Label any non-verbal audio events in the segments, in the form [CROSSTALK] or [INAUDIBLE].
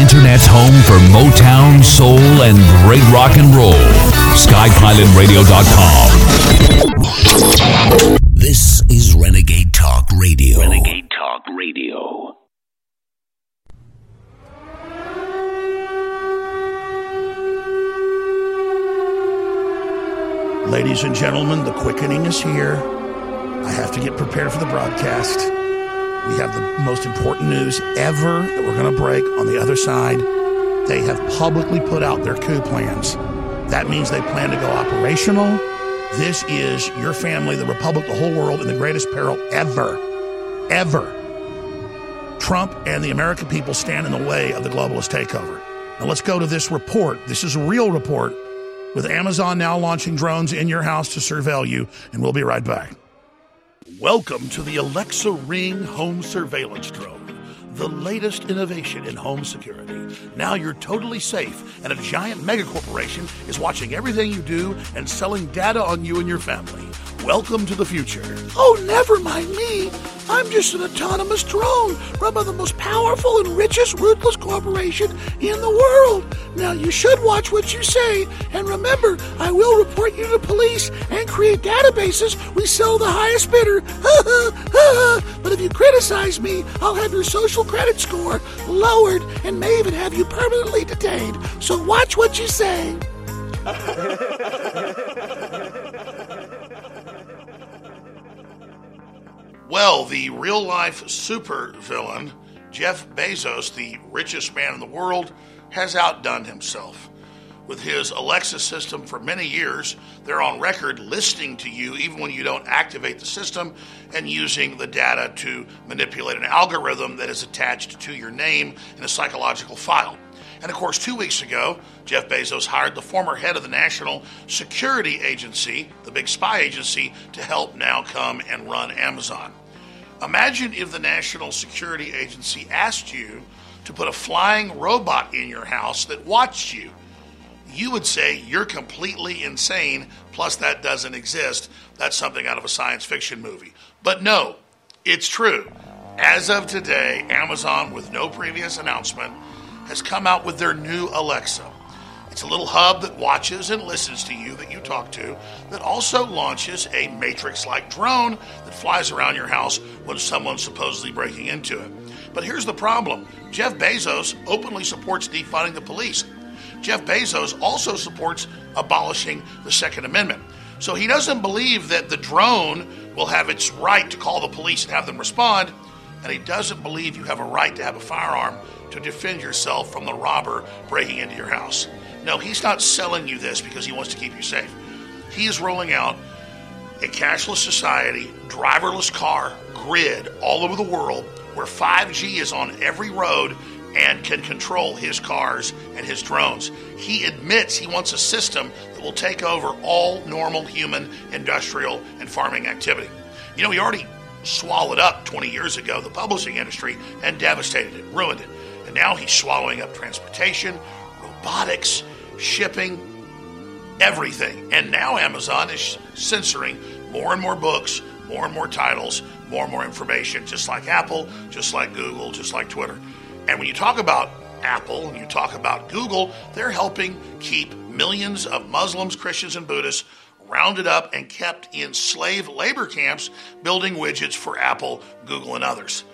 internet's home for Motown, soul, and great rock and roll. SkyPilotRadio.com. This is Renegade Talk Radio. Renegade Talk Radio. Ladies and gentlemen, the quickening is here. I have to get prepared for the broadcast. We have the most important news ever that we're going to break on the other side. They have publicly put out their coup plans. That means they plan to go operational. This is your family, the Republic, the whole world in the greatest peril ever. Ever. Trump and the American people stand in the way of the globalist takeover. Now let's go to this report. This is a real report with Amazon now launching drones in your house to surveil you, and we'll be right back. Welcome to the Alexa Ring Home Surveillance Drone, the latest innovation in home security. Now you're totally safe, and a giant megacorporation is watching everything you do and selling data on you and your family. Welcome to the future. Oh, never mind me. I'm just an autonomous drone run by the most powerful and richest ruthless corporation in the world. Now, you should watch what you say, and remember, I will report you to police and create databases. We sell the highest bidder. [LAUGHS] but if you criticize me, I'll have your social credit score lowered and may even have you permanently detained. So watch what you say. Well, the real life super villain, Jeff Bezos, the richest man in the world, has outdone himself. With his Alexa system for many years, they're on record listening to you even when you don't activate the system and using the data to manipulate an algorithm that is attached to your name in a psychological file. And of course, two weeks ago, Jeff Bezos hired the former head of the National Security Agency, the big spy agency, to help now come and run Amazon. Imagine if the National Security Agency asked you to put a flying robot in your house that watched you. You would say you're completely insane, plus, that doesn't exist. That's something out of a science fiction movie. But no, it's true. As of today, Amazon, with no previous announcement, has come out with their new Alexa. It's a little hub that watches and listens to you that you talk to, that also launches a Matrix like drone that flies around your house when someone's supposedly breaking into it. But here's the problem Jeff Bezos openly supports defunding the police. Jeff Bezos also supports abolishing the Second Amendment. So he doesn't believe that the drone will have its right to call the police and have them respond, and he doesn't believe you have a right to have a firearm to defend yourself from the robber breaking into your house. No, he's not selling you this because he wants to keep you safe. He is rolling out a cashless society, driverless car grid all over the world where 5G is on every road and can control his cars and his drones. He admits he wants a system that will take over all normal human, industrial, and farming activity. You know, he already swallowed up 20 years ago the publishing industry and devastated it, ruined it. And now he's swallowing up transportation, robotics, shipping, everything. And now Amazon is censoring more and more books, more and more titles, more and more information, just like Apple, just like Google, just like Twitter. And when you talk about Apple and you talk about Google, they're helping keep millions of Muslims, Christians, and Buddhists rounded up and kept in slave labor camps building widgets for Apple, Google, and others.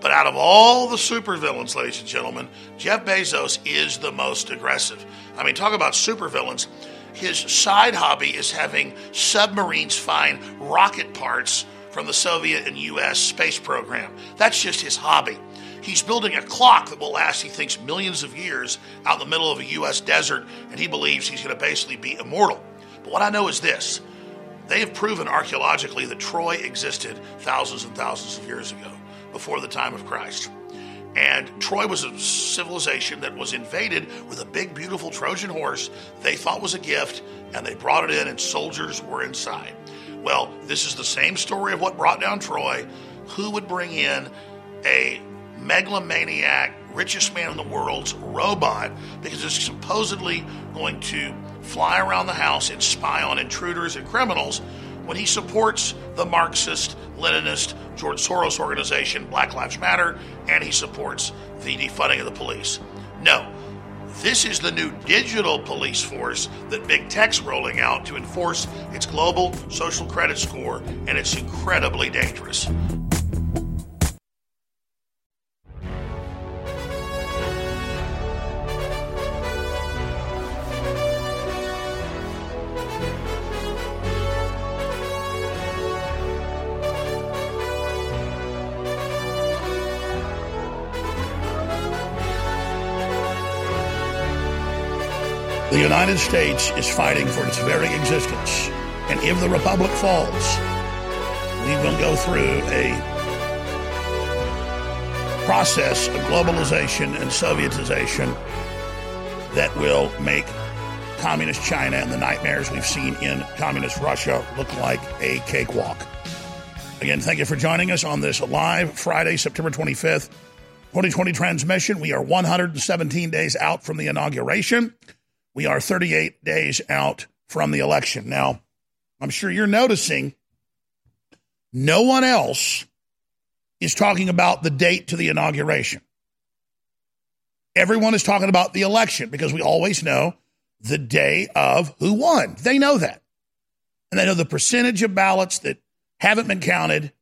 But out of all the supervillains, ladies and gentlemen, Jeff Bezos is the most aggressive. I mean, talk about supervillains. His side hobby is having submarines find rocket parts from the Soviet and US space program. That's just his hobby. He's building a clock that will last, he thinks, millions of years out in the middle of a US desert, and he believes he's going to basically be immortal. But what I know is this they have proven archaeologically that Troy existed thousands and thousands of years ago before the time of Christ. And Troy was a civilization that was invaded with a big, beautiful Trojan horse they thought was a gift, and they brought it in, and soldiers were inside. Well, this is the same story of what brought down Troy. Who would bring in a megalomaniac, richest man in the world's robot because it's supposedly going to fly around the house and spy on intruders and criminals when he supports the Marxist, Leninist, George Soros organization, Black Lives Matter, and he supports the defunding of the police. No. This is the new digital police force that big tech's rolling out to enforce its global social credit score, and it's incredibly dangerous. United States is fighting for its very existence. And if the Republic falls, we will go through a process of globalization and Sovietization that will make communist China and the nightmares we've seen in communist Russia look like a cakewalk. Again, thank you for joining us on this live Friday, September 25th, 2020 transmission. We are 117 days out from the inauguration. We are 38 days out from the election. Now, I'm sure you're noticing no one else is talking about the date to the inauguration. Everyone is talking about the election because we always know the day of who won. They know that. And they know the percentage of ballots that haven't been counted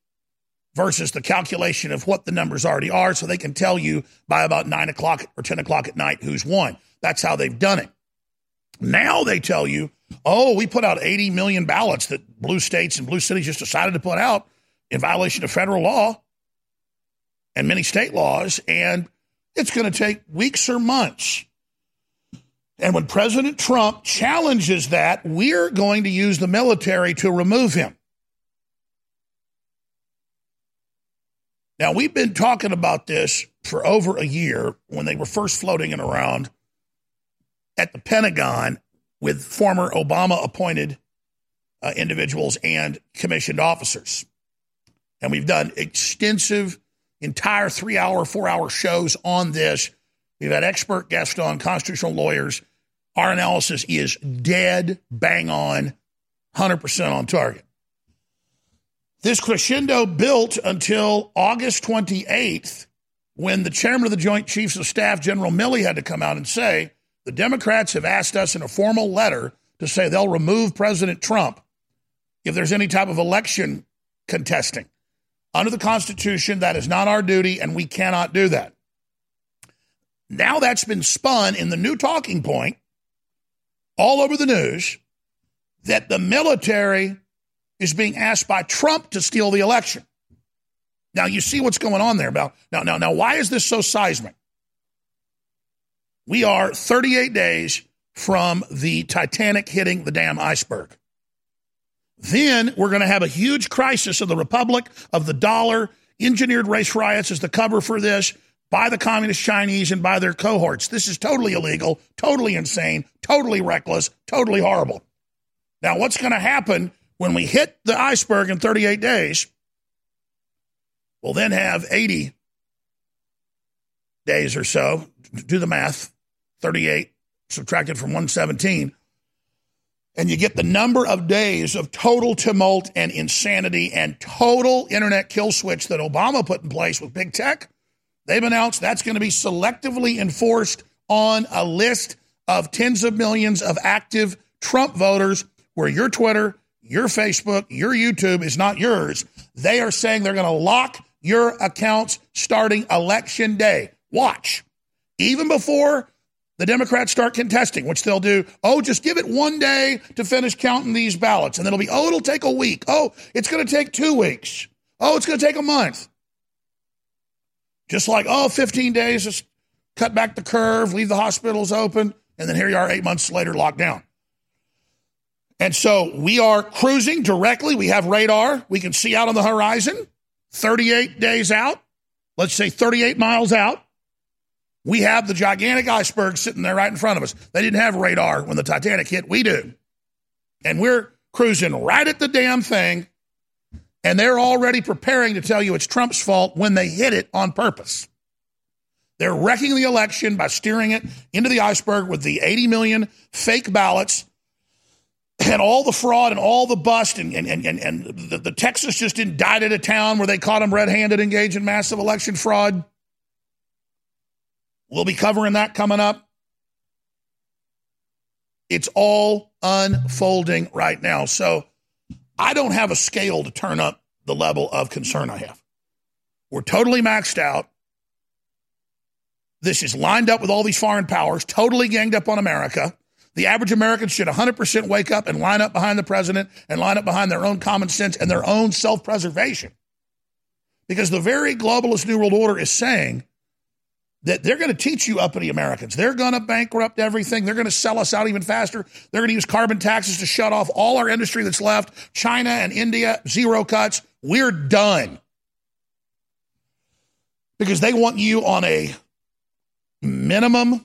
versus the calculation of what the numbers already are. So they can tell you by about nine o'clock or 10 o'clock at night who's won. That's how they've done it. Now they tell you, oh, we put out 80 million ballots that blue states and blue cities just decided to put out in violation of federal law and many state laws, and it's going to take weeks or months. And when President Trump challenges that, we're going to use the military to remove him. Now, we've been talking about this for over a year when they were first floating it around at the Pentagon with former Obama appointed uh, individuals and commissioned officers. And we've done extensive, entire three hour, four hour shows on this. We've had expert guests on, constitutional lawyers. Our analysis is dead, bang on, 100% on target. This crescendo built until August 28th when the chairman of the Joint Chiefs of Staff, General Milley, had to come out and say, the Democrats have asked us in a formal letter to say they'll remove President Trump if there's any type of election contesting. Under the Constitution, that is not our duty, and we cannot do that. Now that's been spun in the new talking point all over the news that the military is being asked by Trump to steal the election. Now you see what's going on there. Now, now, now, now why is this so seismic? We are 38 days from the Titanic hitting the damn iceberg. Then we're going to have a huge crisis of the republic, of the dollar. Engineered race riots is the cover for this by the communist Chinese and by their cohorts. This is totally illegal, totally insane, totally reckless, totally horrible. Now, what's going to happen when we hit the iceberg in 38 days? We'll then have 80 days or so, do the math, 38 subtracted from 117, and you get the number of days of total tumult and insanity and total internet kill switch that Obama put in place with big tech. They've announced that's going to be selectively enforced on a list of tens of millions of active Trump voters where your Twitter, your Facebook, your YouTube is not yours. They are saying they're going to lock your accounts starting election day. Watch. Even before the Democrats start contesting, which they'll do, oh, just give it one day to finish counting these ballots. And then it'll be, oh, it'll take a week. Oh, it's going to take two weeks. Oh, it's going to take a month. Just like, oh, 15 days, just cut back the curve, leave the hospitals open. And then here you are eight months later, locked down. And so we are cruising directly. We have radar. We can see out on the horizon 38 days out. Let's say 38 miles out. We have the gigantic iceberg sitting there right in front of us. They didn't have radar when the Titanic hit. We do. And we're cruising right at the damn thing. And they're already preparing to tell you it's Trump's fault when they hit it on purpose. They're wrecking the election by steering it into the iceberg with the 80 million fake ballots and all the fraud and all the bust. And, and, and, and the, the Texas just indicted a town where they caught him red handed engaged in massive election fraud. We'll be covering that coming up. It's all unfolding right now. So I don't have a scale to turn up the level of concern I have. We're totally maxed out. This is lined up with all these foreign powers, totally ganged up on America. The average American should 100% wake up and line up behind the president and line up behind their own common sense and their own self preservation. Because the very globalist New World Order is saying that they're going to teach you uppity Americans. They're going to bankrupt everything. They're going to sell us out even faster. They're going to use carbon taxes to shut off all our industry that's left. China and India, zero cuts. We're done. Because they want you on a minimum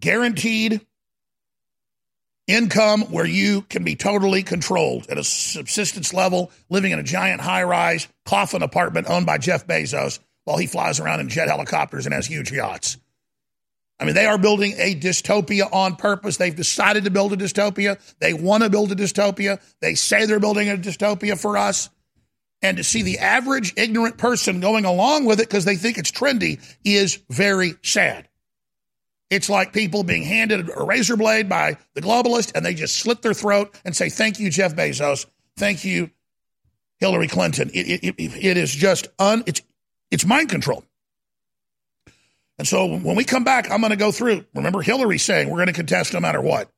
guaranteed income where you can be totally controlled at a subsistence level, living in a giant high rise coffin apartment owned by Jeff Bezos while he flies around in jet helicopters and has huge yachts. I mean, they are building a dystopia on purpose. They've decided to build a dystopia. They want to build a dystopia. They say they're building a dystopia for us. And to see the average ignorant person going along with it because they think it's trendy is very sad. It's like people being handed a razor blade by the globalist and they just slit their throat and say, Thank you, Jeff Bezos. Thank you, Hillary Clinton. It, it, it is just un, it's, it's mind control. And so when we come back, I'm going to go through. Remember Hillary saying we're going to contest no matter what.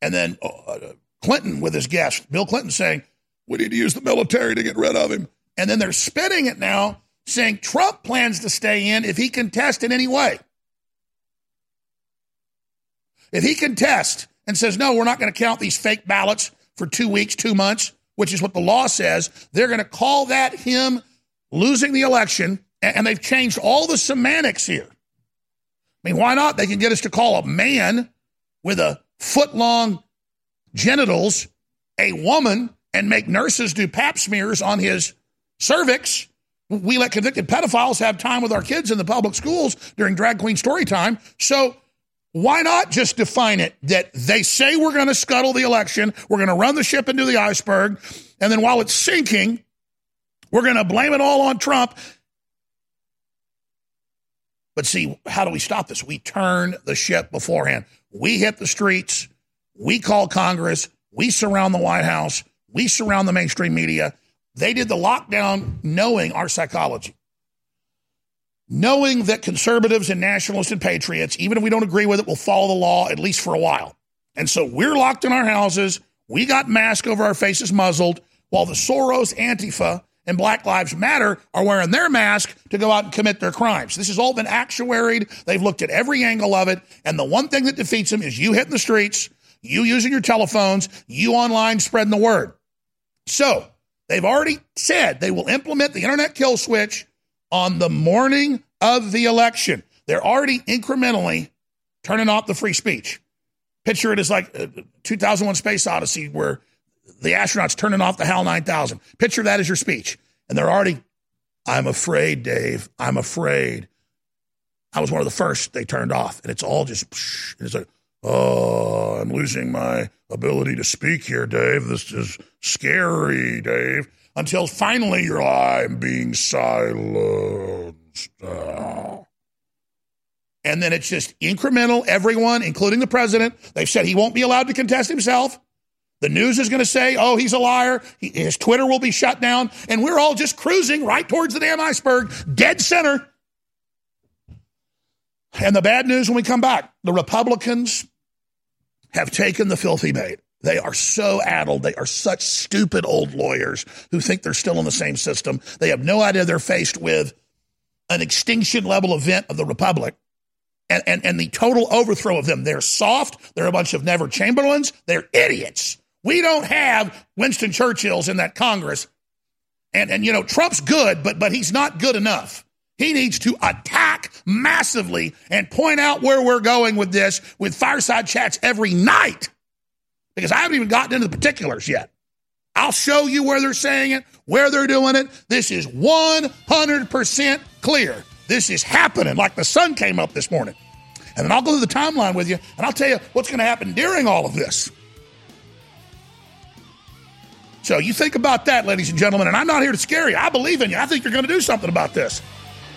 And then uh, Clinton with his guest, Bill Clinton saying we need to use the military to get rid of him. And then they're spinning it now, saying Trump plans to stay in if he contests in any way. If he contests and says, no, we're not going to count these fake ballots for two weeks, two months, which is what the law says, they're going to call that him losing the election. And they've changed all the semantics here. I mean, why not? They can get us to call a man with a foot long genitals a woman and make nurses do pap smears on his cervix. We let convicted pedophiles have time with our kids in the public schools during drag queen story time. So why not just define it that they say we're going to scuttle the election, we're going to run the ship into the iceberg, and then while it's sinking, we're going to blame it all on Trump. But see, how do we stop this? We turn the ship beforehand. We hit the streets, we call Congress, we surround the White House, we surround the mainstream media. They did the lockdown knowing our psychology knowing that conservatives and nationalists and patriots, even if we don't agree with it, will follow the law at least for a while. And so we're locked in our houses. We got masks over our faces muzzled, while the Soros, Antifa, and Black Lives Matter are wearing their mask to go out and commit their crimes. This has all been actuaried. They've looked at every angle of it. And the one thing that defeats them is you hitting the streets, you using your telephones, you online spreading the word. So they've already said they will implement the internet kill switch on the morning of the election. They're already incrementally turning off the free speech. Picture it as like uh, 2001 Space Odyssey, where the astronauts turning off the HAL 9000. Picture that as your speech. And they're already, I'm afraid, Dave. I'm afraid. I was one of the first they turned off. And it's all just, it's like, oh, I'm losing my ability to speak here, Dave. This is scary, Dave until finally you're, I'm being silenced. Ah. And then it's just incremental, everyone, including the president. They've said he won't be allowed to contest himself. The news is going to say, oh, he's a liar. He, his Twitter will be shut down. And we're all just cruising right towards the damn iceberg, dead center. And the bad news when we come back the Republicans have taken the filthy bait. They are so addled. They are such stupid old lawyers who think they're still in the same system. They have no idea they're faced with an extinction level event of the Republic and, and, and the total overthrow of them. They're soft. They're a bunch of Neville Chamberlains. They're idiots. We don't have Winston Churchill's in that Congress. And, and you know, Trump's good, but, but he's not good enough. He needs to attack massively and point out where we're going with this with fireside chats every night because I haven't even gotten into the particulars yet. I'll show you where they're saying it, where they're doing it. This is 100% clear. This is happening like the sun came up this morning. And then I'll go through the timeline with you and I'll tell you what's going to happen during all of this. So you think about that, ladies and gentlemen, and I'm not here to scare you. I believe in you. I think you're going to do something about this.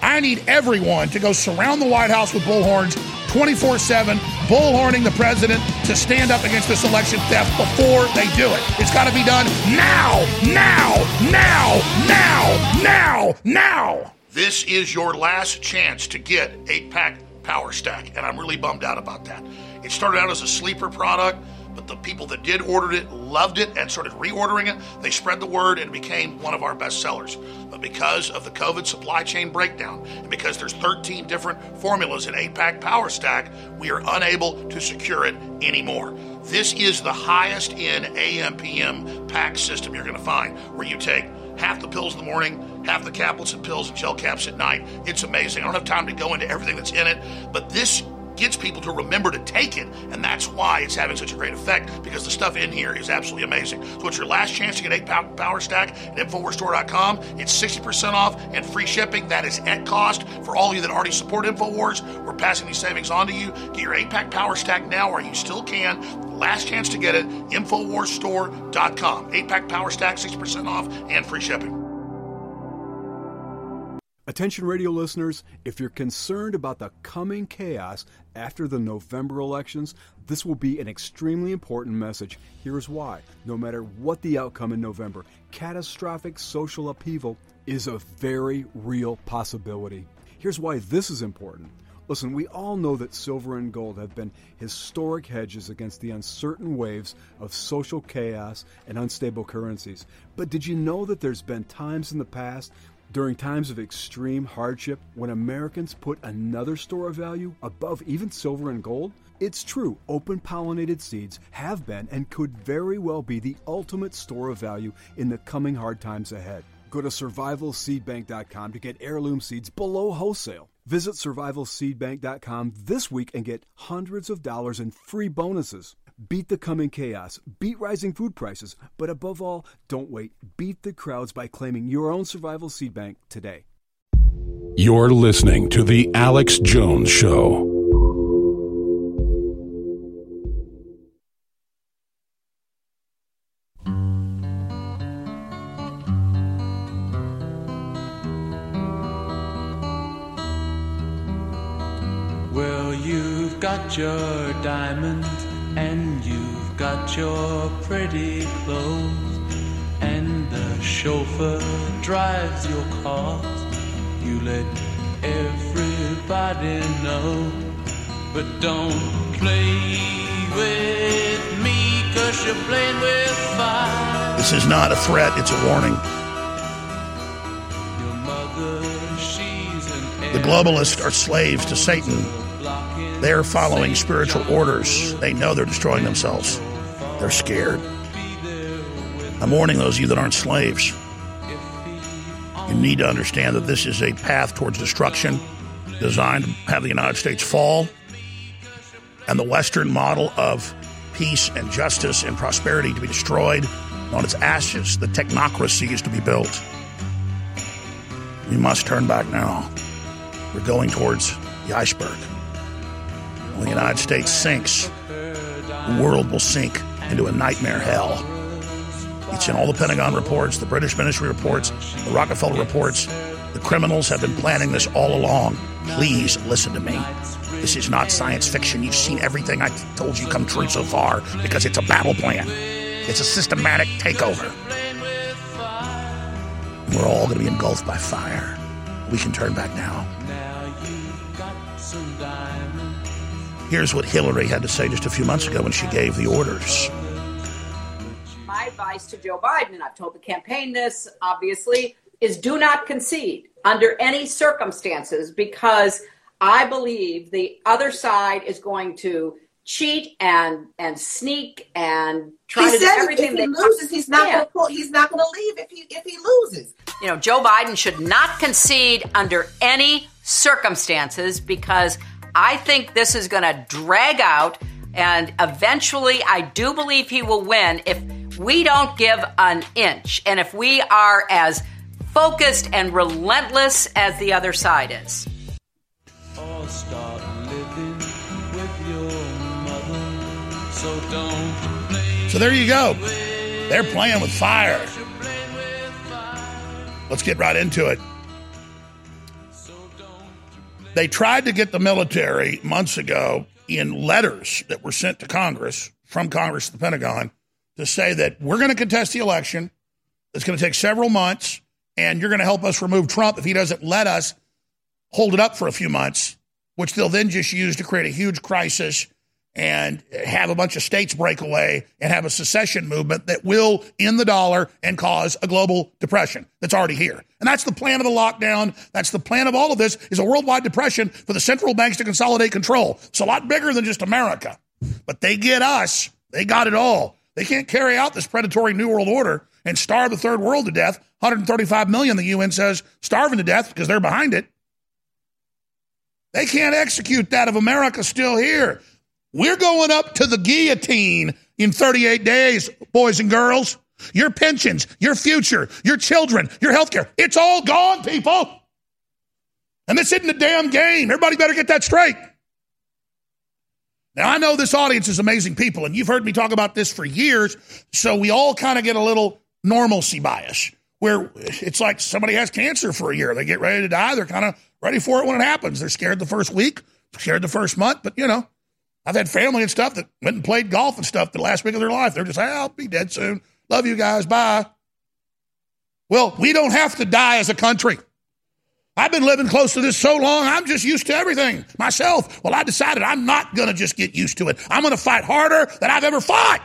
I need everyone to go surround the White House with bullhorns 24 7, bullhorning the president to stand up against this election theft before they do it. It's got to be done now, now, now, now, now, now. This is your last chance to get 8 pack Power Stack, and I'm really bummed out about that. It started out as a sleeper product but the people that did order it loved it and started reordering it. They spread the word and became one of our best sellers. But because of the COVID supply chain breakdown and because there's 13 different formulas in 8-pack Power Stack, we are unable to secure it anymore. This is the highest in AM PM pack system you're going to find where you take half the pills in the morning, half the caplets and pills and gel caps at night. It's amazing. I don't have time to go into everything that's in it, but this gets people to remember to take it, and that's why it's having such a great effect because the stuff in here is absolutely amazing. So it's your last chance to get 8 Power Stack at InfoWarsStore.com. It's 60% off and free shipping. That is at cost. For all of you that already support InfoWars, we're passing these savings on to you. Get your 8 pack Power Stack now while you still can. Last chance to get it, InfoWarsStore.com. 8 pack Power Stack, 60% off and free shipping. Attention radio listeners, if you're concerned about the coming chaos after the November elections, this will be an extremely important message. Here's why. No matter what the outcome in November, catastrophic social upheaval is a very real possibility. Here's why this is important. Listen, we all know that silver and gold have been historic hedges against the uncertain waves of social chaos and unstable currencies. But did you know that there's been times in the past during times of extreme hardship, when Americans put another store of value above even silver and gold, it's true, open pollinated seeds have been and could very well be the ultimate store of value in the coming hard times ahead. Go to survivalseedbank.com to get heirloom seeds below wholesale. Visit survivalseedbank.com this week and get hundreds of dollars in free bonuses. Beat the coming chaos, beat rising food prices, but above all, don't wait. Beat the crowds by claiming your own survival seed bank today. You're listening to The Alex Jones Show. Well, you've got your diamonds and you've got your pretty clothes, and the chauffeur drives your cars. You let everybody know, but don't play with me, cause you're playing with fire. This is not a threat, it's a warning. Your mother, she's an The globalists are slaves to Satan. They're following spiritual orders. They know they're destroying themselves. They're scared. I'm warning those of you that aren't slaves. You need to understand that this is a path towards destruction designed to have the United States fall and the Western model of peace and justice and prosperity to be destroyed. On its ashes, the technocracy is to be built. We must turn back now. We're going towards the iceberg. When the United States sinks, the world will sink into a nightmare hell. It's in all the Pentagon reports, the British ministry reports, the Rockefeller reports. The criminals have been planning this all along. Please listen to me. This is not science fiction. You've seen everything I told you come true so far because it's a battle plan. It's a systematic takeover. We're all going to be engulfed by fire. We can turn back now. Here's what Hillary had to say just a few months ago when she gave the orders. My advice to Joe Biden, and I've told the campaign this, obviously, is do not concede under any circumstances because I believe the other side is going to cheat and and sneak and try He to do said if everything he they loses, he's not can. going to pull. He's not going to leave if he if he loses. you know, Joe Biden should not concede under any circumstances because I think this is going to drag out and eventually I do believe he will win if we don't give an inch and if we are as focused and relentless as the other side is. Or start living with your mother. So don't So there you go. They're playing with fire. Let's get right into it. They tried to get the military months ago in letters that were sent to Congress, from Congress to the Pentagon, to say that we're going to contest the election. It's going to take several months, and you're going to help us remove Trump if he doesn't let us hold it up for a few months, which they'll then just use to create a huge crisis and have a bunch of states break away and have a secession movement that will end the dollar and cause a global depression that's already here. And that's the plan of the lockdown. That's the plan of all of this is a worldwide depression for the central banks to consolidate control. It's a lot bigger than just America. But they get us. They got it all. They can't carry out this predatory new world order and starve the third world to death. 135 million, the UN says, starving to death because they're behind it. They can't execute that if America's still here. We're going up to the guillotine in 38 days, boys and girls. Your pensions, your future, your children, your health care, it's all gone, people. And this isn't a damn game. Everybody better get that straight. Now, I know this audience is amazing people, and you've heard me talk about this for years, so we all kind of get a little normalcy bias where it's like somebody has cancer for a year. They get ready to die. They're kind of ready for it when it happens. They're scared the first week, scared the first month, but you know, I've had family and stuff that went and played golf and stuff the last week of their life. They're just, I'll be dead soon. Love you guys. Bye. Well, we don't have to die as a country. I've been living close to this so long, I'm just used to everything myself. Well, I decided I'm not going to just get used to it. I'm going to fight harder than I've ever fought.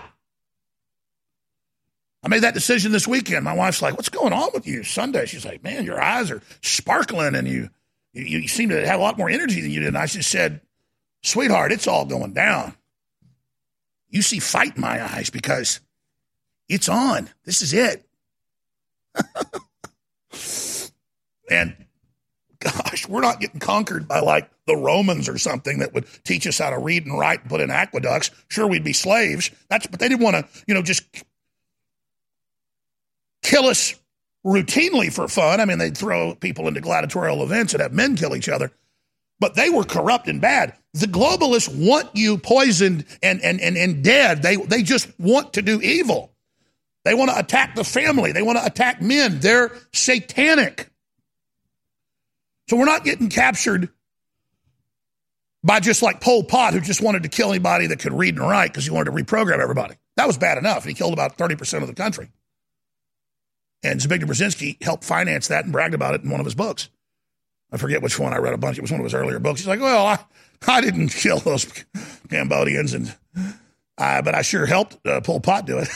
I made that decision this weekend. My wife's like, What's going on with you? Sunday. She's like, Man, your eyes are sparkling and you, you, you seem to have a lot more energy than you did. And I just said, Sweetheart, it's all going down. You see fight in my eyes because it's on. This is it. [LAUGHS] and gosh, we're not getting conquered by like the Romans or something that would teach us how to read and write and put in aqueducts. Sure, we'd be slaves. That's but they didn't want to, you know, just kill us routinely for fun. I mean, they'd throw people into gladiatorial events and have men kill each other but they were corrupt and bad. The globalists want you poisoned and, and, and, and dead. They, they just want to do evil. They want to attack the family. They want to attack men. They're satanic. So we're not getting captured by just like Pol Pot, who just wanted to kill anybody that could read and write because he wanted to reprogram everybody. That was bad enough. He killed about 30% of the country. And Zbigniew Brzezinski helped finance that and bragged about it in one of his books. I forget which one I read a bunch. It was one of his earlier books. He's like, well, I, I didn't [LAUGHS] kill those Cambodians, and uh, but I sure helped uh, Pol Pot do it.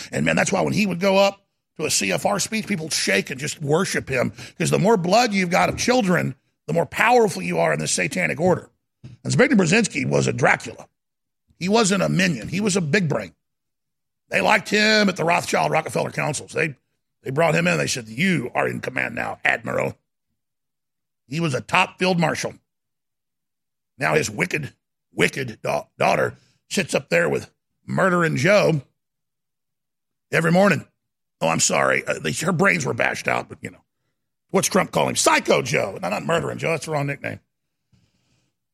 [LAUGHS] and man, that's why when he would go up to a CFR speech, people shake and just worship him because the more blood you've got of children, the more powerful you are in the satanic order. And Zbigniew Brzezinski was a Dracula. He wasn't a minion. He was a big brain. They liked him at the Rothschild Rockefeller councils. They they brought him in. They said, "You are in command now, Admiral." He was a top field marshal. Now his wicked, wicked da- daughter sits up there with murdering Joe every morning. Oh, I'm sorry. Uh, her brains were bashed out, but you know. What's Trump calling Psycho Joe. No, not murdering Joe. That's the wrong nickname.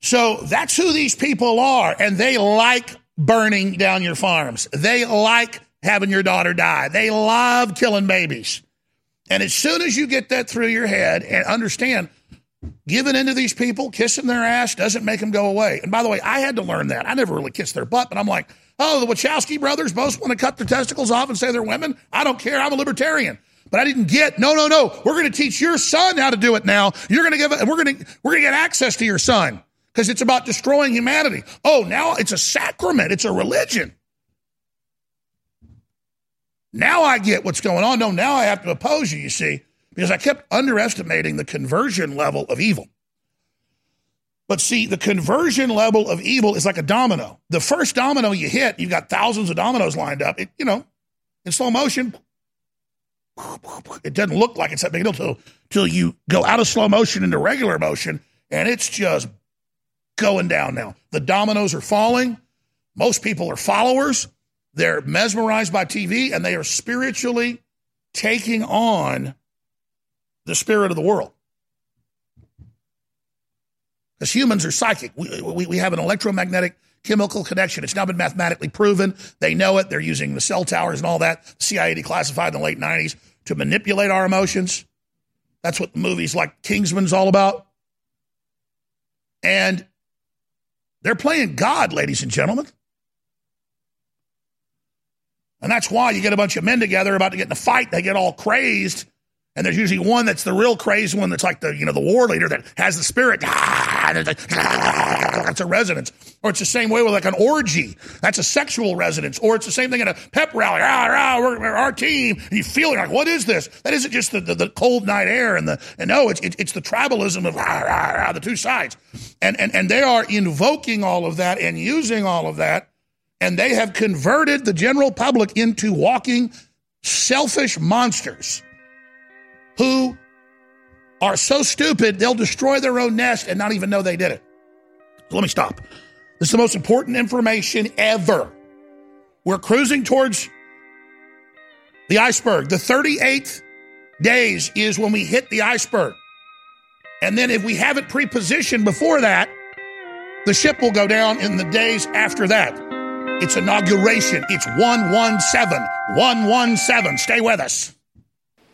So that's who these people are. And they like burning down your farms. They like having your daughter die. They love killing babies. And as soon as you get that through your head and understand Giving into these people, kissing their ass doesn't make them go away. And by the way, I had to learn that. I never really kissed their butt, but I'm like, oh, the Wachowski brothers both want to cut their testicles off and say they're women. I don't care. I'm a libertarian. But I didn't get, no, no, no. We're going to teach your son how to do it now. You're going to give we're going to, we're going to get access to your son because it's about destroying humanity. Oh, now it's a sacrament. It's a religion. Now I get what's going on. No, now I have to oppose you, you see because I kept underestimating the conversion level of evil. But see, the conversion level of evil is like a domino. The first domino you hit, you've got thousands of dominoes lined up. It, you know, in slow motion, it doesn't look like it's that big deal until you go out of slow motion into regular motion, and it's just going down now. The dominoes are falling. Most people are followers. They're mesmerized by TV, and they are spiritually taking on the spirit of the world. Because humans are psychic. We, we, we have an electromagnetic chemical connection. It's now been mathematically proven. They know it. They're using the cell towers and all that. The CIA declassified in the late 90s to manipulate our emotions. That's what the movies like Kingsman's all about. And they're playing God, ladies and gentlemen. And that's why you get a bunch of men together about to get in a fight. They get all crazed. And there's usually one that's the real crazy one that's like the, you know, the war leader that has the spirit. [LAUGHS] That's a resonance. Or it's the same way with like an orgy. That's a sexual resonance. Or it's the same thing in a pep rally. Rah, rah, we're, we're our team. And you feel like, what is this? That isn't just the, the, the cold night air and the, and no, it's, it, it's the tribalism of rah, rah, rah, the two sides. And, and, and they are invoking all of that and using all of that and they have converted the general public into walking selfish monsters who are so stupid they'll destroy their own nest and not even know they did it. So let me stop. This is the most important information ever. We're cruising towards the iceberg. The 38th days is when we hit the iceberg. And then if we have it pre-positioned before that, the ship will go down in the days after that. It's inauguration. It's 117. 117. Stay with us.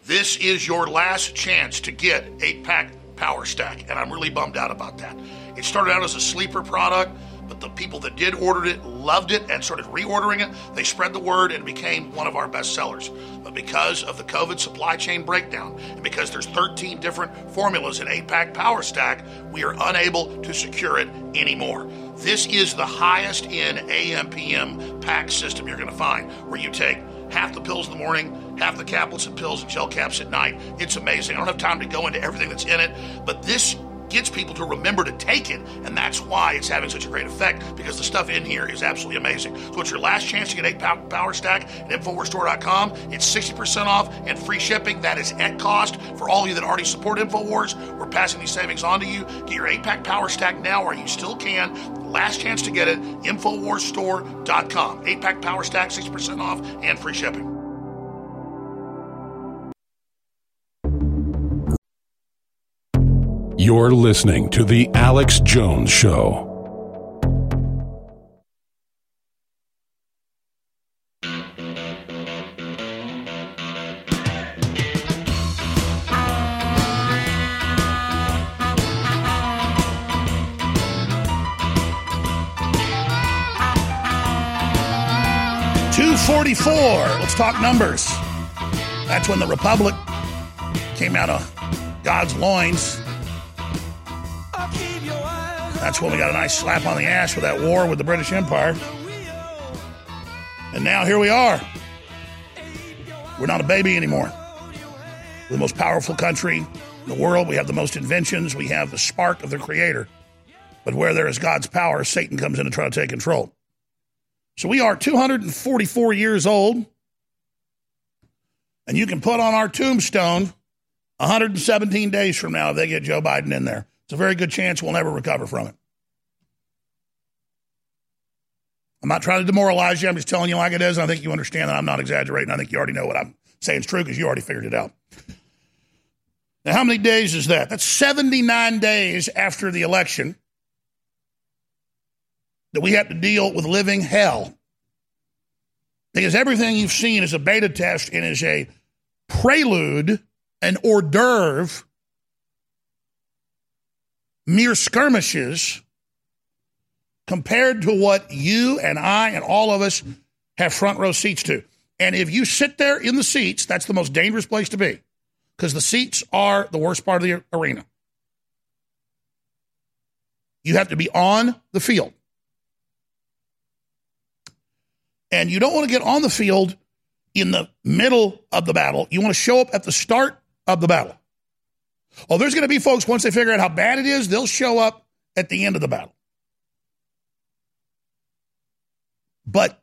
This is your last chance to get 8 pack Power Stack, and I'm really bummed out about that. It started out as a sleeper product, but the people that did order it loved it and started reordering it. They spread the word and it became one of our best sellers. But because of the COVID supply chain breakdown and because there's 13 different formulas in 8 pack Power Stack, we are unable to secure it anymore. This is the highest in AMPM pack system you're going to find, where you take half the pills in the morning, half the caplets and pills and gel caps at night. It's amazing. I don't have time to go into everything that's in it, but this gets people to remember to take it, and that's why it's having such a great effect because the stuff in here is absolutely amazing. So it's your last chance to get 8 Power Stack at InfoWarsStore.com. It's 60% off and free shipping. That is at cost. For all of you that already support InfoWars, we're passing these savings on to you. Get your 8 pack Power Stack now while you still can. Last chance to get it, InfoWarsStore.com. 8 pack Power Stack, 60% off and free shipping. You're listening to The Alex Jones Show. Two forty-four. Let's talk numbers. That's when the Republic came out of God's loins. That's when we got a nice slap on the ass with that war with the British Empire. And now here we are. We're not a baby anymore. We're the most powerful country in the world. We have the most inventions. We have the spark of the Creator. But where there is God's power, Satan comes in to try to take control. So we are 244 years old. And you can put on our tombstone 117 days from now if they get Joe Biden in there. It's a very good chance we'll never recover from it. I'm not trying to demoralize you. I'm just telling you like it is. And I think you understand that I'm not exaggerating. I think you already know what I'm saying is true because you already figured it out. Now, how many days is that? That's 79 days after the election that we have to deal with living hell. Because everything you've seen is a beta test and is a prelude, an hors d'oeuvre, mere skirmishes compared to what you and I and all of us have front row seats to. And if you sit there in the seats, that's the most dangerous place to be because the seats are the worst part of the arena. You have to be on the field. And you don't want to get on the field in the middle of the battle. You want to show up at the start of the battle. Oh, there's going to be folks, once they figure out how bad it is, they'll show up at the end of the battle. But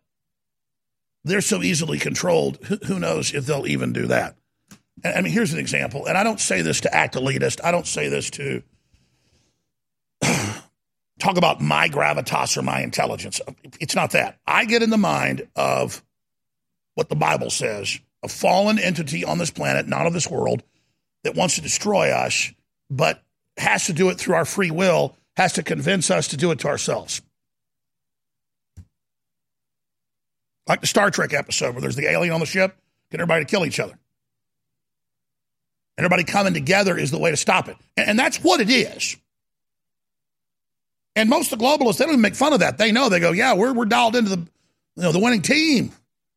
they're so easily controlled, who knows if they'll even do that. I mean, here's an example, and I don't say this to act elitist. I don't say this to [CLEARS THROAT] talk about my gravitas or my intelligence. It's not that. I get in the mind of what the Bible says a fallen entity on this planet, not of this world, that wants to destroy us, but has to do it through our free will, has to convince us to do it to ourselves. Like the Star Trek episode where there's the alien on the ship, get everybody to kill each other. And everybody coming together is the way to stop it. And, and that's what it is. And most of the globalists, they don't even make fun of that. They know. They go, yeah, we're, we're dialed into the, you know, the winning team.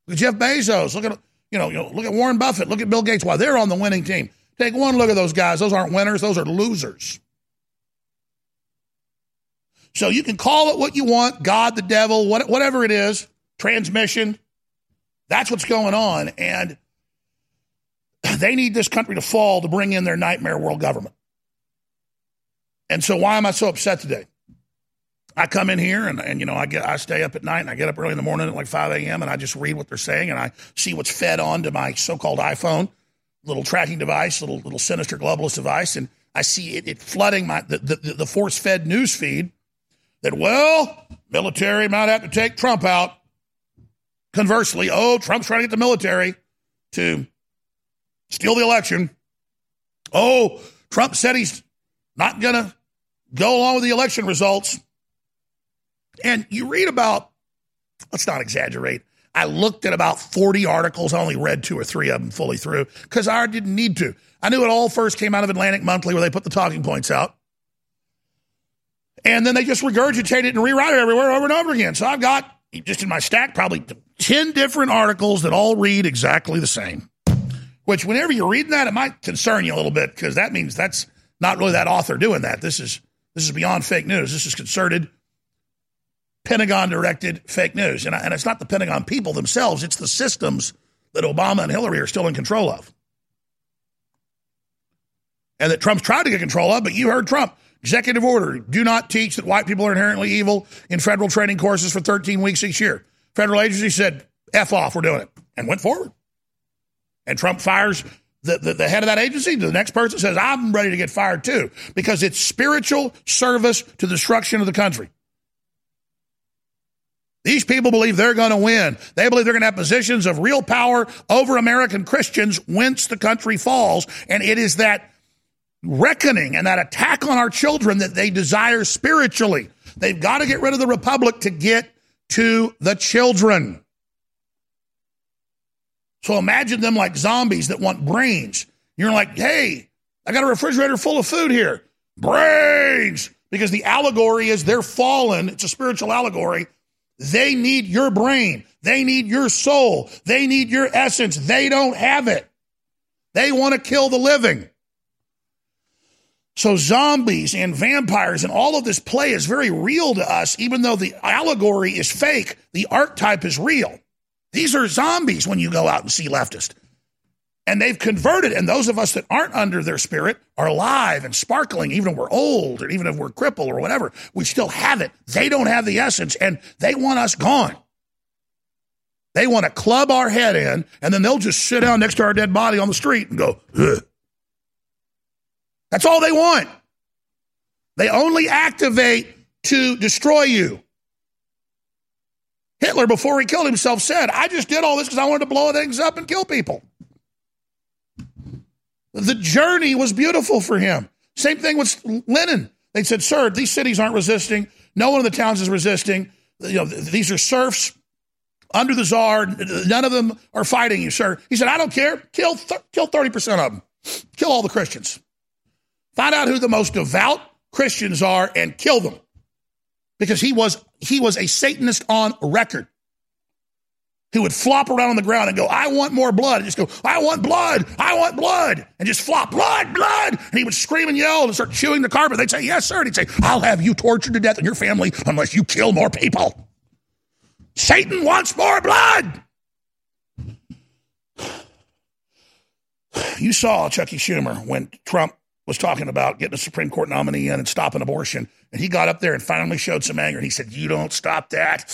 Look at Jeff Bezos. Look at, you know, you know, look at Warren Buffett. Look at Bill Gates. Why they're on the winning team. Take one look at those guys. Those aren't winners. Those are losers. So you can call it what you want, God, the devil, whatever it is, transmission. That's what's going on. And [CLEARS THROAT] they need this country to fall to bring in their nightmare world government. And so why am I so upset today? I come in here and, and you know I get I stay up at night and I get up early in the morning at like 5 a.m. and I just read what they're saying and I see what's fed on to my so-called iPhone, little tracking device, little little sinister globalist device, and I see it, it flooding my the, the, the force-fed news feed that well military might have to take Trump out. Conversely, oh Trump's trying to get the military to steal the election. Oh, Trump said he's not to go along with the election results. And you read about, let's not exaggerate. I looked at about 40 articles. I only read two or three of them fully through because I didn't need to. I knew it all first came out of Atlantic Monthly where they put the talking points out. And then they just regurgitate it and rewrite it everywhere over and over again. So I've got just in my stack probably 10 different articles that all read exactly the same. Which, whenever you're reading that, it might concern you a little bit because that means that's not really that author doing that. This is this is beyond fake news. This is concerted, Pentagon directed fake news, and, and it's not the Pentagon people themselves; it's the systems that Obama and Hillary are still in control of, and that Trump's tried to get control of. But you heard Trump executive order: do not teach that white people are inherently evil in federal training courses for 13 weeks each year. Federal agency said, "F off, we're doing it," and went forward and Trump fires the, the, the, head of that agency, the next person says, I'm ready to get fired too, because it's spiritual service to the destruction of the country. These people believe they're going to win. They believe they're going to have positions of real power over American Christians whence the country falls. And it is that reckoning and that attack on our children that they desire spiritually. They've got to get rid of the republic to get to the children. So imagine them like zombies that want brains. You're like, hey, I got a refrigerator full of food here. Brains! Because the allegory is they're fallen. It's a spiritual allegory. They need your brain. They need your soul. They need your essence. They don't have it. They want to kill the living. So zombies and vampires and all of this play is very real to us, even though the allegory is fake. The archetype is real. These are zombies when you go out and see leftists. And they've converted, and those of us that aren't under their spirit are alive and sparkling, even if we're old or even if we're crippled or whatever. We still have it. They don't have the essence, and they want us gone. They want to club our head in, and then they'll just sit down next to our dead body on the street and go, Ugh. That's all they want. They only activate to destroy you. Hitler, before he killed himself, said, I just did all this because I wanted to blow things up and kill people. The journey was beautiful for him. Same thing with Lenin. They said, Sir, these cities aren't resisting. No one in the towns is resisting. You know, these are serfs under the czar. None of them are fighting you, sir. He said, I don't care. Kill, th- kill 30% of them. Kill all the Christians. Find out who the most devout Christians are and kill them because he was he was a Satanist on record. He would flop around on the ground and go, I want more blood. And just go, I want blood. I want blood. And just flop, blood, blood. And he would scream and yell and start chewing the carpet. They'd say, Yes, sir. And he'd say, I'll have you tortured to death and your family unless you kill more people. Satan wants more blood. You saw Chucky Schumer when Trump was talking about getting a Supreme Court nominee in and stopping abortion. And he got up there and finally showed some anger. And he said, "You don't stop that,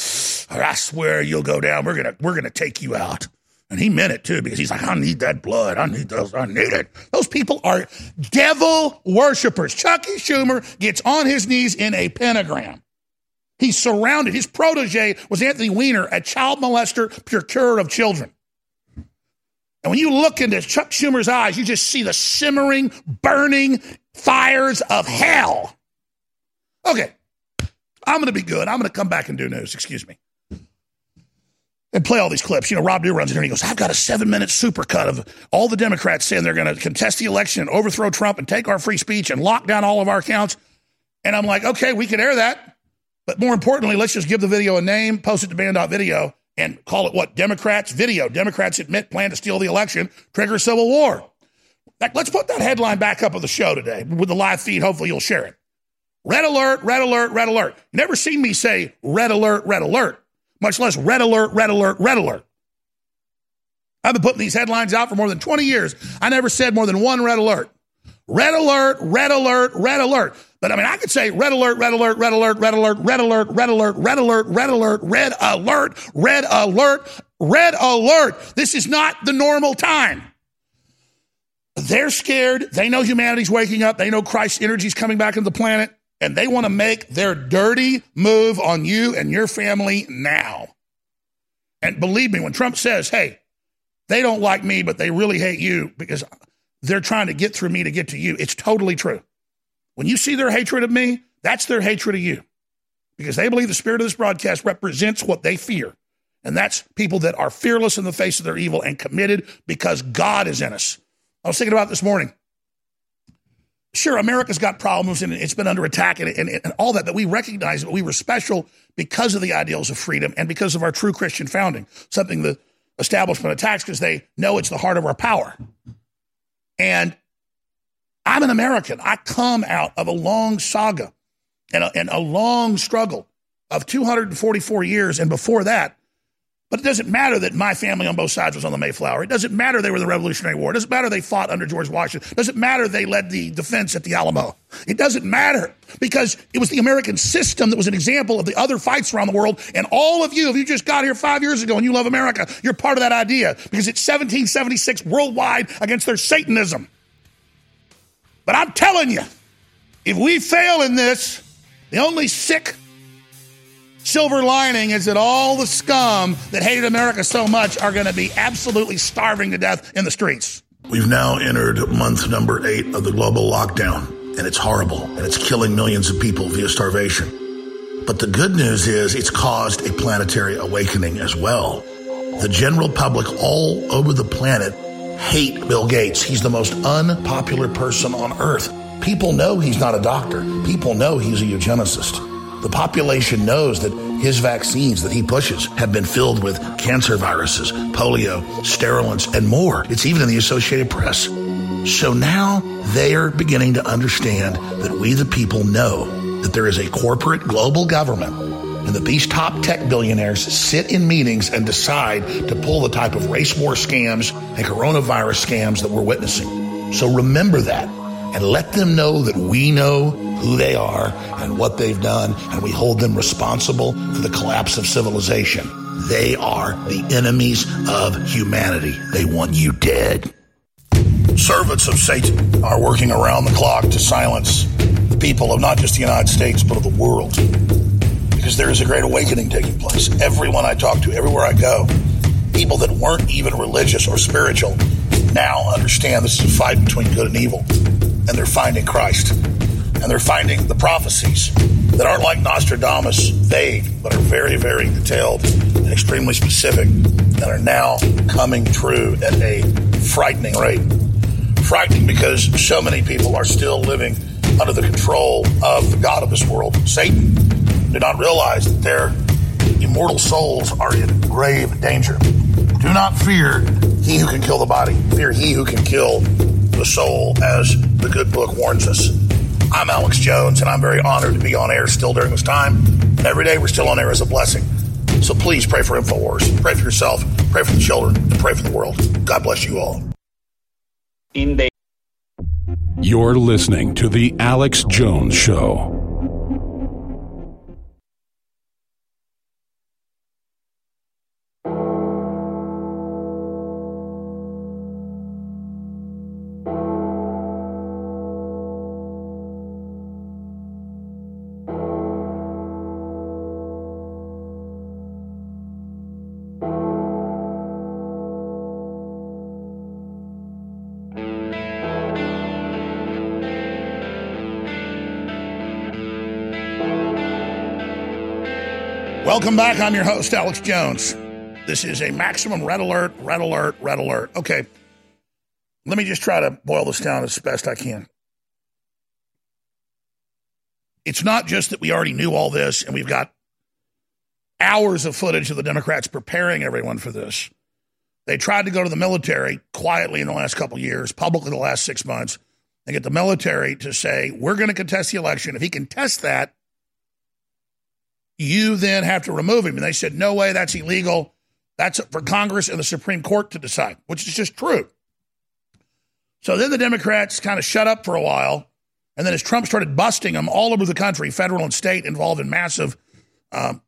or I swear you'll go down. We're gonna we're gonna take you out." And he meant it too because he's like, "I need that blood. I need those. I need it." Those people are devil worshippers. Chucky Schumer gets on his knees in a pentagram. He's surrounded. His protege was Anthony Weiner, a child molester, procurer of children. And when you look into Chuck Schumer's eyes, you just see the simmering, burning fires of hell. Okay, I'm going to be good. I'm going to come back and do news. Excuse me. And play all these clips. You know, Rob Dew runs in here and he goes, I've got a seven minute supercut of all the Democrats saying they're going to contest the election and overthrow Trump and take our free speech and lock down all of our accounts. And I'm like, okay, we can air that. But more importantly, let's just give the video a name, post it to banned.video, and call it what? Democrats video. Democrats admit plan to steal the election, trigger civil war. Like, let's put that headline back up of the show today with the live feed. Hopefully, you'll share it. Red alert, red alert, red alert. You never seen me say red alert, red alert, much less red alert, red alert, red alert. I've been putting these headlines out for more than 20 years. I never said more than one red alert. Red alert, red alert, red alert. But I mean, I could say red alert, red alert, red alert, red alert, red alert, red alert, red alert, red alert, red alert, red alert, red alert. This is not the normal time. They're scared. They know humanity's waking up. They know Christ's energy is coming back into the planet, and they want to make their dirty move on you and your family now. And believe me, when Trump says, hey, they don't like me, but they really hate you because they're trying to get through me to get to you, it's totally true. When you see their hatred of me, that's their hatred of you because they believe the spirit of this broadcast represents what they fear. And that's people that are fearless in the face of their evil and committed because God is in us. I was thinking about this morning. Sure, America's got problems and it's been under attack and, and, and all that, but we recognize that we were special because of the ideals of freedom and because of our true Christian founding, something the establishment attacks because they know it's the heart of our power. And I'm an American. I come out of a long saga and a, and a long struggle of 244 years. And before that, but it doesn't matter that my family on both sides was on the Mayflower. It doesn't matter they were the Revolutionary War. It doesn't matter they fought under George Washington. It doesn't matter they led the defense at the Alamo. It doesn't matter because it was the American system that was an example of the other fights around the world. And all of you, if you just got here five years ago and you love America, you're part of that idea because it's 1776 worldwide against their Satanism. But I'm telling you, if we fail in this, the only sick silver lining is that all the scum that hated America so much are going to be absolutely starving to death in the streets. We've now entered month number eight of the global lockdown, and it's horrible, and it's killing millions of people via starvation. But the good news is it's caused a planetary awakening as well. The general public all over the planet hate Bill Gates. He's the most unpopular person on earth. People know he's not a doctor. People know he's a eugenicist. The population knows that his vaccines that he pushes have been filled with cancer viruses, polio, sterilants, and more. It's even in the Associated Press. So now they are beginning to understand that we, the people, know that there is a corporate global government and that these top tech billionaires sit in meetings and decide to pull the type of race war scams and coronavirus scams that we're witnessing. So remember that and let them know that we know who they are and what they've done, and we hold them responsible for the collapse of civilization. They are the enemies of humanity. They want you dead. Servants of Satan are working around the clock to silence the people of not just the United States, but of the world. Because there is a great awakening taking place. Everyone I talk to, everywhere I go, people that weren't even religious or spiritual now understand this is a fight between good and evil and they're finding Christ. And they're finding the prophecies that aren't like Nostradamus, vague, but are very, very detailed and extremely specific, and are now coming true at a frightening rate. Frightening because so many people are still living under the control of the God of this world, Satan, do not realize that their immortal souls are in grave danger. Do not fear he who can kill the body, fear he who can kill the soul, as the good book warns us. I'm Alex Jones, and I'm very honored to be on air still during this time. And every day we're still on air is a blessing. So please pray for InfoWars. Pray for yourself, pray for the children, and pray for the world. God bless you all. In the You're listening to The Alex Jones Show. Welcome back. I'm your host, Alex Jones. This is a maximum red alert, red alert, red alert. Okay. Let me just try to boil this down as best I can. it's not just that we already knew all this and we've got hours of footage of the Democrats preparing everyone for this. They tried to go to the military quietly in the last couple years, publicly the last six months. They get the military to say, we're going to contest the election. If he contests that, you then have to remove him. And they said, no way, that's illegal. That's for Congress and the Supreme Court to decide, which is just true. So then the Democrats kind of shut up for a while. And then as Trump started busting them all over the country, federal and state, involved in massive um,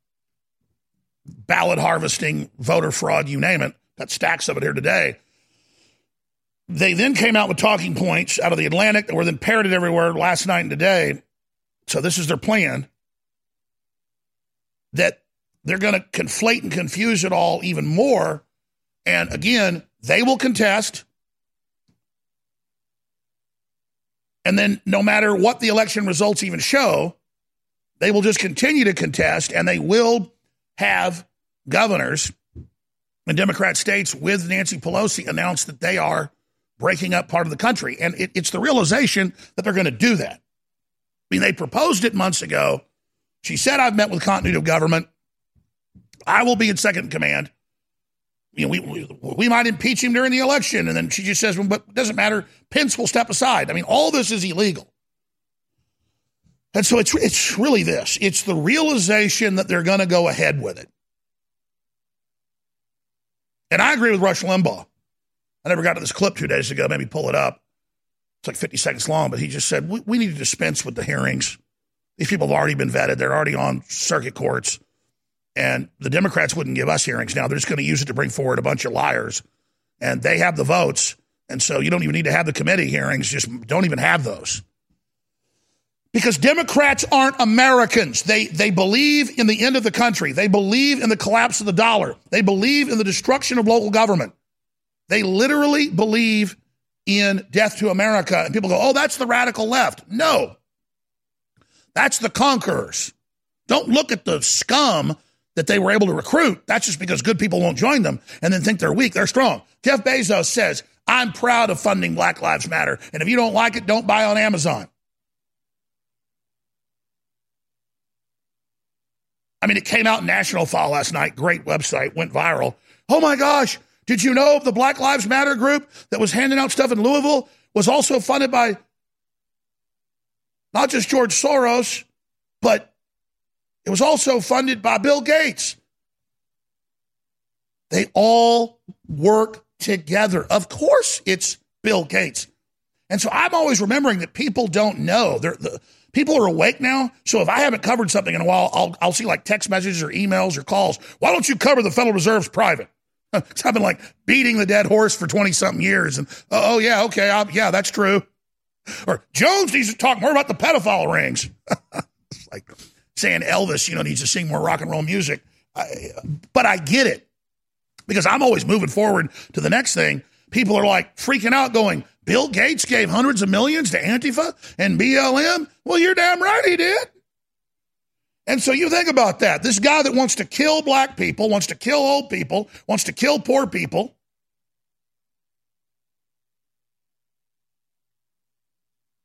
ballot harvesting, voter fraud, you name it, got stacks of it here today. They then came out with talking points out of the Atlantic that were then parroted everywhere last night and today. So this is their plan that they're going to conflate and confuse it all even more. And again, they will contest. And then, no matter what the election results even show, they will just continue to contest and they will have governors in Democrat states with Nancy Pelosi announce that they are breaking up part of the country. And it, it's the realization that they're going to do that. I mean, they proposed it months ago. She said, I've met with continuity of government. I will be in second command. You know, we, we, we might impeach him during the election. And then she just says, but it doesn't matter. Pence will step aside. I mean, all this is illegal. And so it's, it's really this it's the realization that they're going to go ahead with it. And I agree with Rush Limbaugh. I never got to this clip two days ago. Maybe pull it up. It's like 50 seconds long, but he just said, we, we need to dispense with the hearings. These people have already been vetted. They're already on circuit courts. And the Democrats wouldn't give us hearings now. They're just going to use it to bring forward a bunch of liars. And they have the votes. And so you don't even need to have the committee hearings. Just don't even have those. Because Democrats aren't Americans. They, they believe in the end of the country. They believe in the collapse of the dollar. They believe in the destruction of local government. They literally believe in death to America. And people go, oh, that's the radical left. No, that's the conquerors. Don't look at the scum that they were able to recruit. That's just because good people won't join them and then think they're weak. They're strong. Jeff Bezos says, I'm proud of funding Black Lives Matter. And if you don't like it, don't buy on Amazon. I mean, it came out in National File last night. Great website, went viral. Oh my gosh, did you know the Black Lives Matter group that was handing out stuff in Louisville was also funded by not just George Soros, but it was also funded by Bill Gates. They all work together. Of course, it's Bill Gates. And so I'm always remembering that people don't know. The, People are awake now. So if I haven't covered something in a while, I'll, I'll see like text messages or emails or calls. Why don't you cover the Federal Reserve's private? [LAUGHS] I've been like beating the dead horse for 20 something years. And oh, oh yeah, okay. I'll, yeah, that's true. [LAUGHS] Or Jones needs to talk more about the pedophile rings. [LAUGHS] like saying Elvis, you know, needs to sing more rock and roll music. I, but I get it because I'm always moving forward to the next thing. People are like freaking out, going, Bill Gates gave hundreds of millions to Antifa and BLM? Well, you're damn right he did. And so you think about that. This guy that wants to kill black people, wants to kill old people, wants to kill poor people.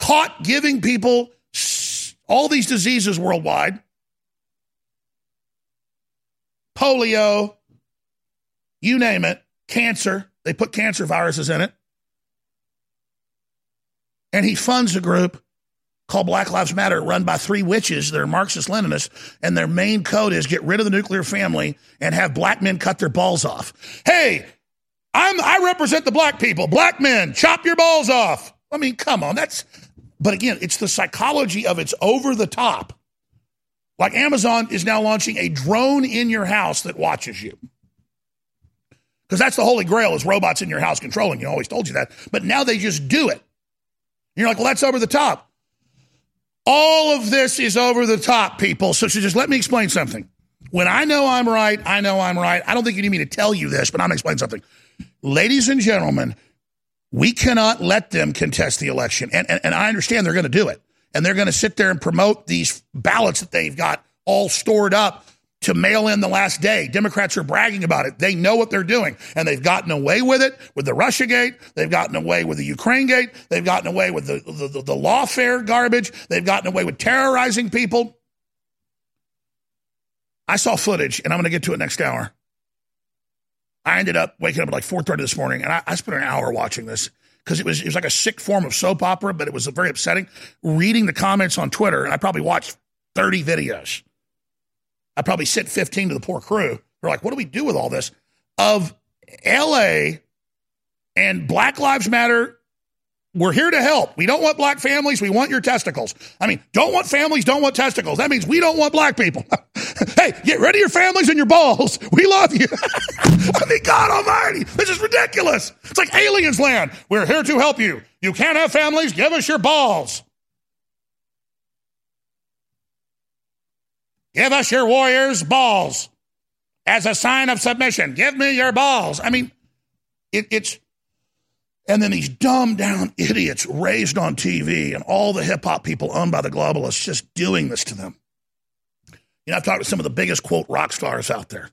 Caught giving people all these diseases worldwide polio, you name it, cancer. They put cancer viruses in it and he funds a group called Black Lives Matter, run by three witches. They're Marxist Leninists, and their main code is get rid of the nuclear family and have black men cut their balls off. Hey, I'm I represent the black people. Black men, chop your balls off. I mean, come on, that's. But again, it's the psychology of it's over the top. Like Amazon is now launching a drone in your house that watches you. Because that's the holy grail is robots in your house controlling you. I always told you that. But now they just do it. You're like, well, that's over the top. All of this is over the top, people. So, so just let me explain something. When I know I'm right, I know I'm right. I don't think you need me to tell you this, but I'm going to explain something. Ladies and gentlemen, we cannot let them contest the election. And, and, and I understand they're going to do it. And they're going to sit there and promote these ballots that they've got all stored up to mail in the last day. Democrats are bragging about it. They know what they're doing. And they've gotten away with it with the Russia gate. They've gotten away with the Ukraine gate. They've gotten away with the, the, the, the lawfare garbage. They've gotten away with terrorizing people. I saw footage, and I'm going to get to it next hour. I ended up waking up at like 4.30 this morning, and I, I spent an hour watching this because it was, it was like a sick form of soap opera, but it was very upsetting. Reading the comments on Twitter, and I probably watched 30 videos I probably sent 15 to the poor crew. They're like, what do we do with all this? Of LA and Black Lives Matter, we're here to help. We don't want black families. We want your testicles. I mean, don't want families, don't want testicles. That means we don't want black people. [LAUGHS] hey, get rid of your families and your balls. We love you. [LAUGHS] I mean, God Almighty, this is ridiculous. It's like aliens land. We're here to help you. You can't have families. Give us your balls. Give us your warriors' balls as a sign of submission. Give me your balls. I mean, it, it's. And then these dumbed down idiots raised on TV and all the hip hop people owned by the globalists just doing this to them. I've talked to some of the biggest, quote, rock stars out there.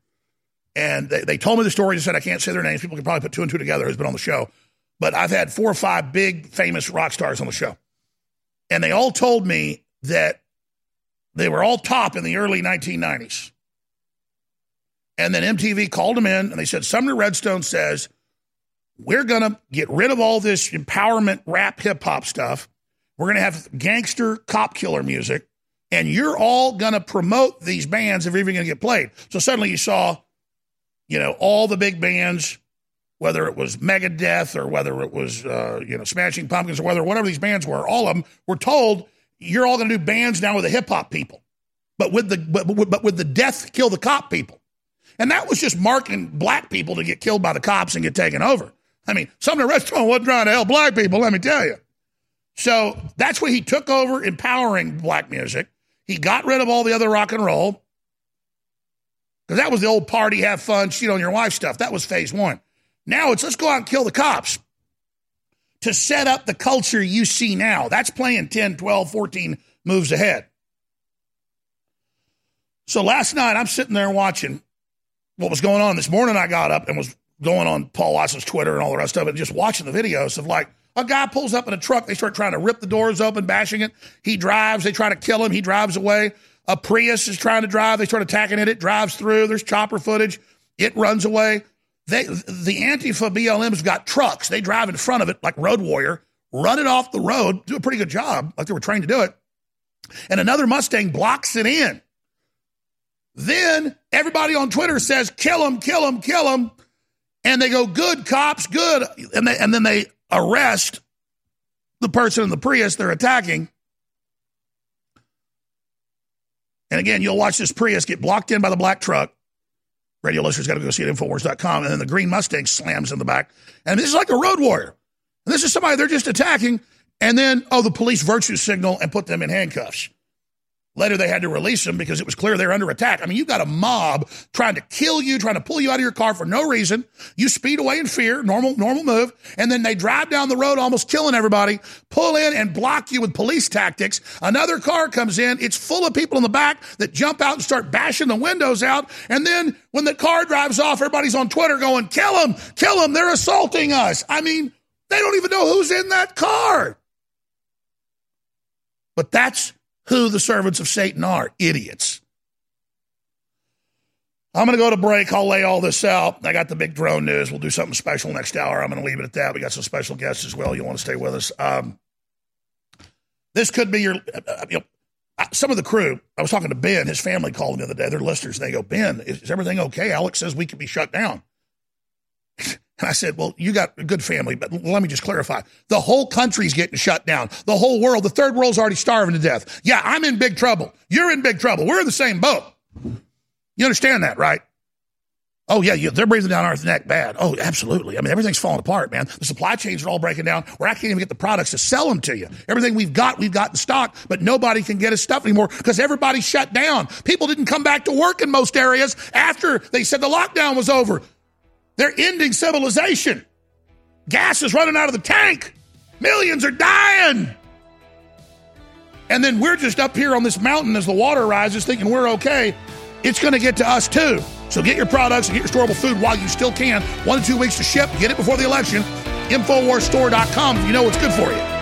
And they, they told me the story. They said, I can't say their names. People can probably put two and two together who's been on the show. But I've had four or five big, famous rock stars on the show. And they all told me that they were all top in the early 1990s. And then MTV called them in and they said, Sumner Redstone says, we're going to get rid of all this empowerment rap hip hop stuff. We're going to have gangster cop killer music. And you're all going to promote these bands if you're even going to get played. So suddenly you saw, you know, all the big bands, whether it was Megadeth or whether it was, uh, you know, Smashing Pumpkins or whether whatever these bands were, all of them were told you're all going to do bands now with the hip hop people, but with the but, but with the death kill the cop people, and that was just marking black people to get killed by the cops and get taken over. I mean, Sumner Redstone wasn't trying to help black people. Let me tell you. So that's when he took over empowering black music. He got rid of all the other rock and roll because that was the old party, have fun, cheat on your wife stuff. That was phase one. Now it's let's go out and kill the cops to set up the culture you see now. That's playing 10, 12, 14 moves ahead. So last night, I'm sitting there watching what was going on. This morning, I got up and was going on Paul Watson's Twitter and all the rest of it, just watching the videos of like a guy pulls up in a truck. They start trying to rip the doors open, bashing it. He drives. They try to kill him. He drives away. A Prius is trying to drive. They start attacking it. It drives through. There's chopper footage. It runs away. They, the Antifa BLM's got trucks. They drive in front of it like Road Warrior, run it off the road, do a pretty good job, like they were trained to do it. And another Mustang blocks it in. Then everybody on Twitter says, kill him, kill him, kill him. And they go, good cops, good. And, they, and then they arrest the person in the Prius they're attacking. And again, you'll watch this Prius get blocked in by the black truck. Radio listeners got to go see it at Infowars.com. And then the green Mustang slams in the back. And this is like a road warrior. And this is somebody they're just attacking. And then, oh, the police virtue signal and put them in handcuffs. Later, they had to release them because it was clear they're under attack. I mean, you've got a mob trying to kill you, trying to pull you out of your car for no reason. You speed away in fear, normal, normal move, and then they drive down the road, almost killing everybody, pull in and block you with police tactics. Another car comes in, it's full of people in the back that jump out and start bashing the windows out. And then when the car drives off, everybody's on Twitter going, "Kill them, kill them! They're assaulting us." I mean, they don't even know who's in that car. But that's who the servants of Satan are idiots. I'm going to go to break. I'll lay all this out. I got the big drone news. We'll do something special next hour. I'm going to leave it at that. We got some special guests as well. You want to stay with us. Um, this could be your, uh, you know, some of the crew. I was talking to Ben. His family called me the other day. They're listeners. And they go, Ben, is, is everything okay? Alex says we could be shut down. And I said, Well, you got a good family, but let me just clarify. The whole country's getting shut down. The whole world, the third world's already starving to death. Yeah, I'm in big trouble. You're in big trouble. We're in the same boat. You understand that, right? Oh, yeah, they're breathing down our neck bad. Oh, absolutely. I mean, everything's falling apart, man. The supply chains are all breaking down. Where I can't even get the products to sell them to you. Everything we've got, we've got in stock, but nobody can get us stuff anymore because everybody's shut down. People didn't come back to work in most areas after they said the lockdown was over. They're ending civilization. Gas is running out of the tank. Millions are dying. And then we're just up here on this mountain as the water rises thinking we're okay. it's going to get to us too. So get your products and get your storable food while you still can. One to two weeks to ship. Get it before the election. Infowarsstore.com you know what's good for you.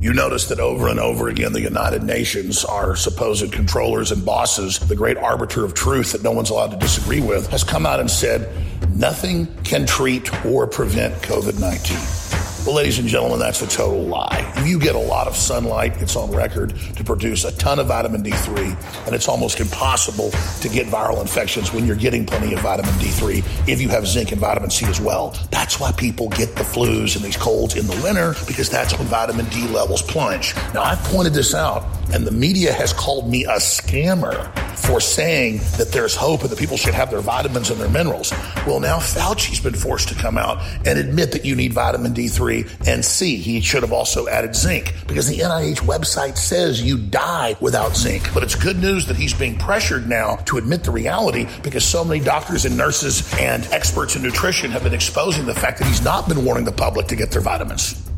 You notice that over and over again, the United Nations, our supposed controllers and bosses, the great arbiter of truth that no one's allowed to disagree with, has come out and said nothing can treat or prevent COVID 19. Well, ladies and gentlemen, that's a total lie. You get a lot of sunlight, it's on record, to produce a ton of vitamin D3, and it's almost impossible to get viral infections when you're getting plenty of vitamin D3 if you have zinc and vitamin C as well. That's why people get the flus and these colds in the winter, because that's when vitamin D levels plunge. Now, I've pointed this out, and the media has called me a scammer for saying that there's hope and that people should have their vitamins and their minerals. Well, now Fauci's been forced to come out and admit that you need vitamin D3 and C. He should have also added zinc because the NIH website says you die without zinc. But it's good news that he's being pressured now to admit the reality because so many doctors and nurses and experts in nutrition have been exposing the fact that he's not been warning the public to get their vitamins.